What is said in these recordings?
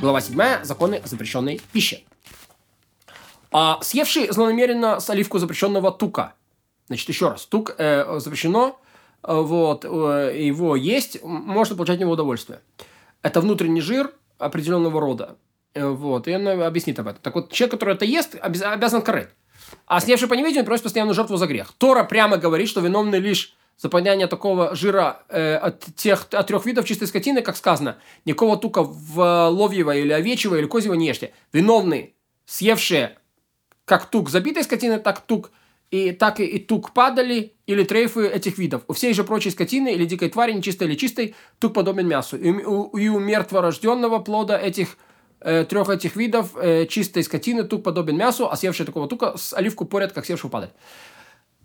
Глава 7. Законы о запрещенной пище. А съевший злонамеренно с оливку запрещенного тука. Значит, еще раз. Тук э, запрещено, вот, э, его есть, можно получать от него удовольствие. Это внутренний жир определенного рода. Э, вот, и он объяснит об этом. Так вот, человек, который это ест, обязан карать. А сневший по неведению просит постоянную жертву за грех. Тора прямо говорит, что виновны лишь за поднятие такого жира э, от, тех, от трех видов чистой скотины, как сказано, никакого тука в ловьего или овечьего или козьего не ешьте. Виновны, съевшие как тук забитой скотины, так тук и так и, и тук падали или трейфы этих видов. У всей же прочей скотины или дикой твари, нечистой или чистой, тук подобен мясу. И у, и у мертворожденного плода этих э, трех этих видов э, чистой скотины тук подобен мясу, а съевший такого тука с оливку поряд, как съевшего падаль.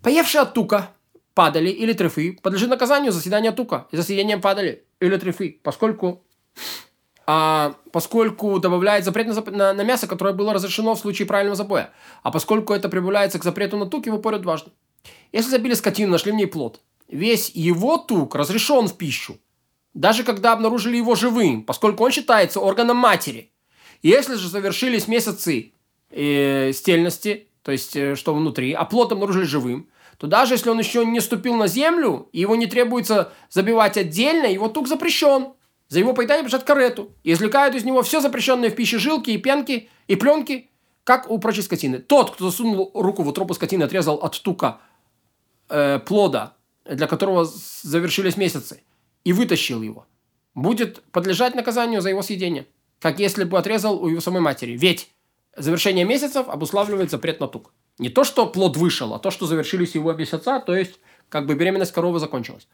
Поевший от тука падали или трефы подлежит наказанию за съедание тука и за съедение падали или трефы, поскольку а, поскольку добавляет запрет на, на, на мясо, которое было разрешено в случае правильного забоя. А поскольку это прибавляется к запрету на тук, его порят дважды. Если забили скотину, нашли в ней плод, весь его тук разрешен в пищу, даже когда обнаружили его живым, поскольку он считается органом матери. Если же завершились месяцы э, стельности, то есть э, что внутри, а плод обнаружили живым, то даже если он еще не ступил на землю, и его не требуется забивать отдельно, его тук запрещен. За его поедание пришат карету и извлекают из него все запрещенное в пище жилки и пенки и пленки, как у прочей скотины. Тот, кто засунул руку в утробу скотины, отрезал от тука э, плода, для которого завершились месяцы, и вытащил его, будет подлежать наказанию за его съедение, как если бы отрезал у его самой матери. Ведь завершение месяцев обуславливает запрет на тук. Не то, что плод вышел, а то, что завершились его месяца, то есть как бы беременность коровы закончилась.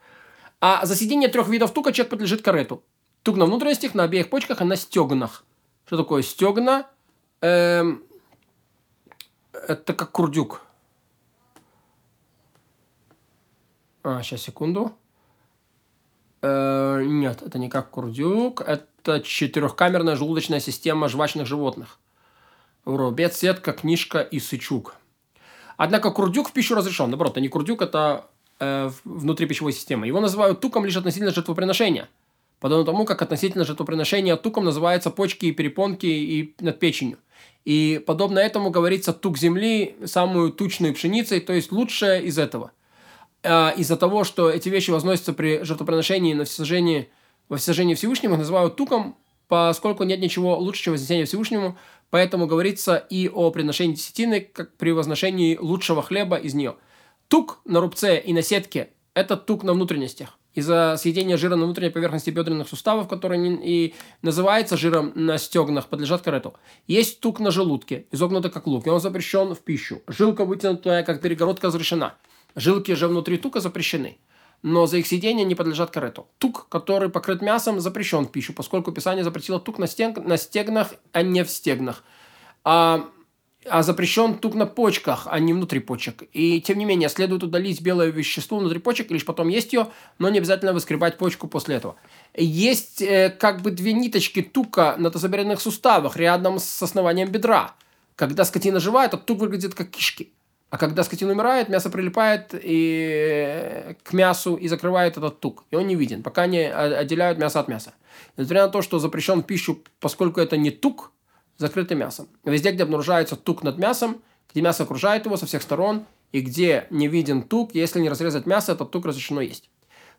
А за съедение трех видов тука человек подлежит карету. Тук на внутренностях, на обеих почках и на стегнах. Что такое стегна? Эм, это как курдюк. А, сейчас, секунду. Э, нет, это не как курдюк. Это четырехкамерная желудочная система жвачных животных. Робец, сетка, книжка и сычук. Однако курдюк в пищу разрешен. Наоборот, это не курдюк, это э, внутри пищевой системы. Его называют туком лишь относительно жертвоприношения – подобно тому, как относительно жертвоприношения туком называются почки и перепонки и над печенью. И подобно этому говорится тук земли, самую тучную пшеницей, то есть лучшее из этого. А из-за того, что эти вещи возносятся при жертвоприношении на всесожжении, во всесожжении Всевышнему, их называют туком, поскольку нет ничего лучше, чем вознесение Всевышнему, поэтому говорится и о приношении десятины, как при возношении лучшего хлеба из нее. Тук на рубце и на сетке – это тук на внутренностях из-за съедения жира на внутренней поверхности бедренных суставов, который и называется жиром на стегнах, подлежат карету. Есть тук на желудке, изогнутый как лук, и он запрещен в пищу. Жилка вытянутая, как перегородка, разрешена. Жилки же внутри тука запрещены. Но за их съедение не подлежат карету. Тук, который покрыт мясом, запрещен в пищу, поскольку Писание запретило тук на, стег... на стегнах, а не в стегнах. А а запрещен тук на почках, а не внутри почек. И тем не менее, следует удалить белое вещество внутри почек, лишь потом есть ее, но не обязательно выскребать почку после этого. Есть э, как бы две ниточки тука на тазобедренных суставах рядом с основанием бедра. Когда скотина живая, то тук выглядит как кишки. А когда скотина умирает, мясо прилипает и... Э, к мясу и закрывает этот тук. И он не виден, пока не отделяют мясо от мяса. Несмотря на то, что запрещен в пищу, поскольку это не тук, закрытым мясом. Везде, где обнаружается тук над мясом, где мясо окружает его со всех сторон, и где не виден тук, если не разрезать мясо, этот тук разрешено есть.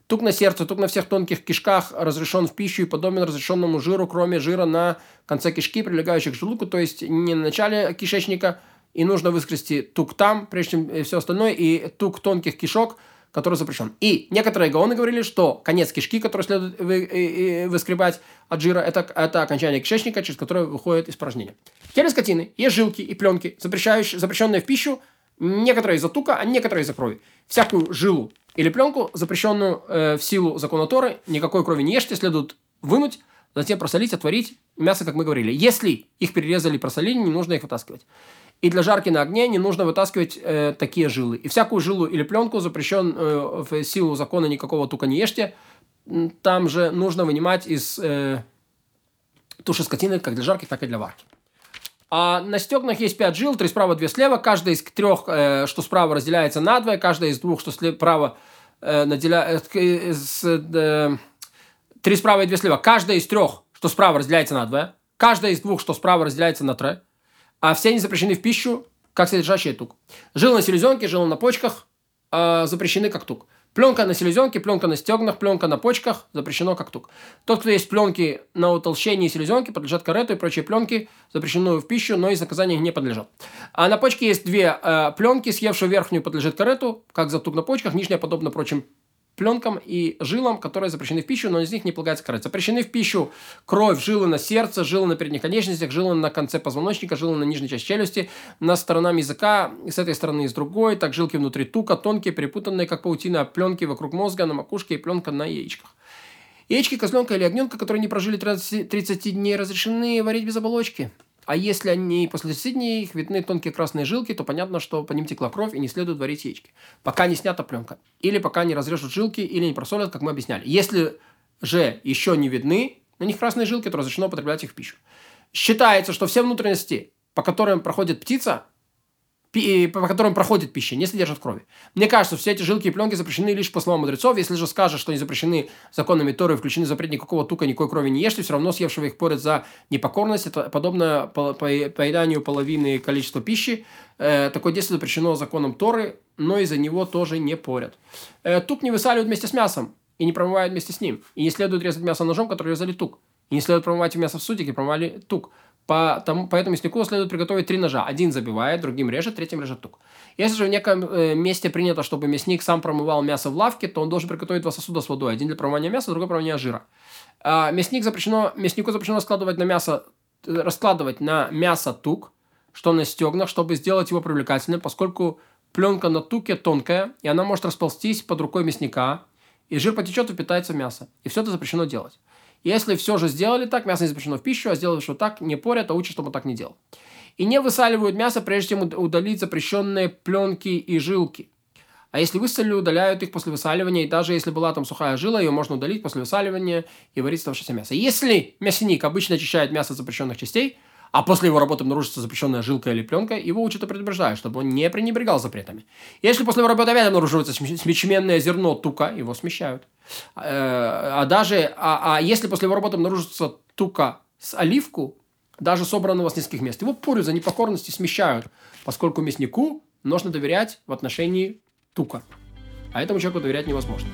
Тук на сердце, тук на всех тонких кишках разрешен в пищу и подобен разрешенному жиру, кроме жира на конце кишки, прилегающих к желудку, то есть не на начале кишечника, и нужно выскрести тук там, прежде чем все остальное, и тук тонких кишок – который запрещен. И некоторые гаоны говорили, что конец кишки, который следует вы, и, и, выскребать от жира, это, это окончание кишечника, через которое выходит испражнение. В теле скотины есть жилки и пленки, запрещающие, запрещенные в пищу, некоторые из-за тука, а некоторые из-за крови. Всякую жилу или пленку, запрещенную э, в силу закона Торы, никакой крови не ешьте, следует вынуть, затем просолить, отварить мясо, как мы говорили. Если их перерезали и просолили, не нужно их вытаскивать. И для жарки на огне не нужно вытаскивать э, такие жилы. И всякую жилу или пленку запрещен э, в силу закона никакого тука не ешьте. Там же нужно вынимать из э, туши скотины как для жарки, так и для варки. А на стекнах есть 5 жил, 3 справа, 2 слева. Каждая из трех, э, что справа, разделяется на 2. Каждая из двух, что справа, э, наделяет... Э, э, 3 справа и 2 слева. Каждая из трех, что справа, разделяется на 2. Каждая из двух, что справа, разделяется на тре, а все они запрещены в пищу, как содержащие тук. Жилы на селезенке, жилы на почках э, запрещены как тук. Пленка на селезенке, пленка на стегнах, пленка на почках запрещено как тук. Тот, кто есть пленки на утолщении селезенки, подлежат карету и прочие пленки, запрещенную в пищу, но из наказания не подлежат. А на почке есть две э, пленки, съевшую верхнюю подлежит карету, как за тук на почках, нижняя подобно прочим пленкам и жилам, которые запрещены в пищу, но из них не полагается карать. Запрещены в пищу кровь, жилы на сердце, жилы на передних конечностях, жилы на конце позвоночника, жилы на нижней части челюсти, на сторонам языка, с этой стороны и с другой, так жилки внутри тука, тонкие, перепутанные, как паутина, пленки вокруг мозга, на макушке и пленка на яичках. Яички козленка или огненка, которые не прожили 30, 30 дней, разрешены варить без оболочки. А если они после 30 дней их видны тонкие красные жилки, то понятно, что по ним текла кровь и не следует варить яички. Пока не снята пленка. Или пока не разрежут жилки, или не просолят, как мы объясняли. Если же еще не видны, на них красные жилки, то разрешено употреблять их в пищу. Считается, что все внутренности, по которым проходит птица, по которым проходит пища, не содержат крови. Мне кажется, все эти жилки и пленки запрещены лишь по словам мудрецов. Если же скажешь, что они запрещены законами Торы, включены запрет никакого тука, никакой крови не ешьте, все равно съевшего их порят за непокорность. Это подобно поеданию половины количества пищи. Э, такое действие запрещено законом Торы, но из-за него тоже не порят. Э, тук не высаливают вместе с мясом и не промывают вместе с ним. И не следует резать мясо ножом, который резали тук. И не следует промывать мясо в сутик и промывали тук. По, тому, по этому мяснику следует приготовить три ножа. Один забивает, другим режет, третьим режет тук. Если же в неком э, месте принято, чтобы мясник сам промывал мясо в лавке, то он должен приготовить два сосуда с водой. Один для промывания мяса, другой для промывания жира. А мясник запрещено, мяснику запрещено складывать на мясо, э, раскладывать на мясо тук, что на стегнах, чтобы сделать его привлекательным, поскольку пленка на туке тонкая, и она может расползтись под рукой мясника, и жир потечет и впитается в мясо. И все это запрещено делать. Если все же сделали так, мясо не запрещено в пищу, а сделали что так, не порят, а учат, чтобы так не делал. И не высаливают мясо, прежде чем удалить запрещенные пленки и жилки. А если высолили, удаляют их после высаливания, и даже если была там сухая жила, ее можно удалить после высаливания и варить оставшееся мясо. Если мясник обычно очищает мясо запрещенных частей, а после его работы обнаружится запрещенная жилка или пленка, его учат и предупреждают, чтобы он не пренебрегал запретами. Если после его работы опять обнаруживается смещенное зерно тука, его смещают. Э, а даже, а, а если после его работы обнаружится тука с оливку, даже собранного с нескольких мест, его пурю за непокорности смещают, поскольку мяснику нужно доверять в отношении тука. А этому человеку доверять невозможно.